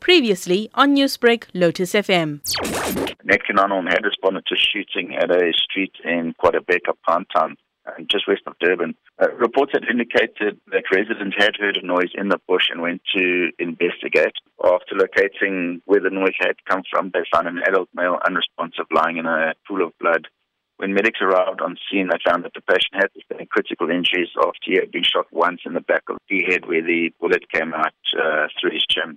Previously on Newsbreak, Lotus FM. Netcare 911 had responded to shooting at a street in KwaDabeka, Pinetown, uh, just west of Durban. Uh, reports had indicated that residents had heard a noise in the bush and went to investigate. After locating where the noise had come from, they found an adult male unresponsive lying in a pool of blood. When medics arrived on scene, they found that the patient had sustained critical injuries after he had been shot once in the back of the head where the bullet came out uh, through his chin.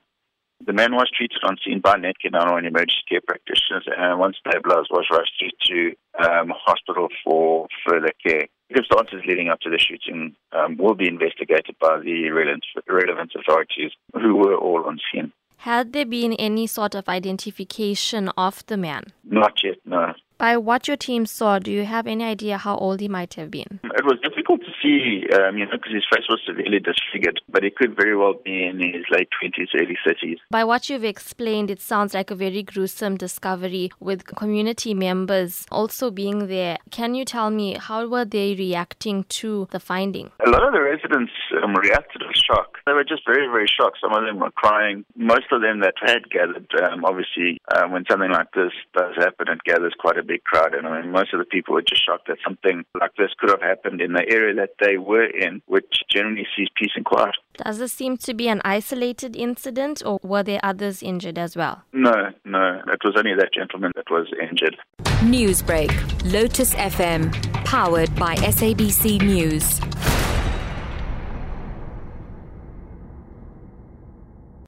The man was treated on scene by Netcare 911 and emergency care practitioners and once stabilized was rushed to um, hospital for further care. The circumstances leading up to the shooting um, will be investigated by the relevant authorities who were all on scene. Had there been any sort of identification of the man? Not yet, no. By what your team saw, do you have any idea how old he might have been? It was difficult to see, um, you know, because his face was severely disfigured, but he could very well be in his late 20s, early 30s. By what you've explained, it sounds like a very gruesome discovery with community members also being there. Can you tell me how were they reacting to the finding? A lot of the residents um, reacted with shock. They were just very, very shocked. Some of them were crying. Most of them that had gathered, um, obviously, um, when something like this does happen, it gathers quite a big crowd. And I mean, most of the people were just shocked that something like this could have happened in the area that they were in, which generally sees peace and quiet. Does this seem to be an isolated incident, or were there others injured as well? No, no. It was only that gentleman that was injured. Newsbreak, Lotus FM, powered by SABC News.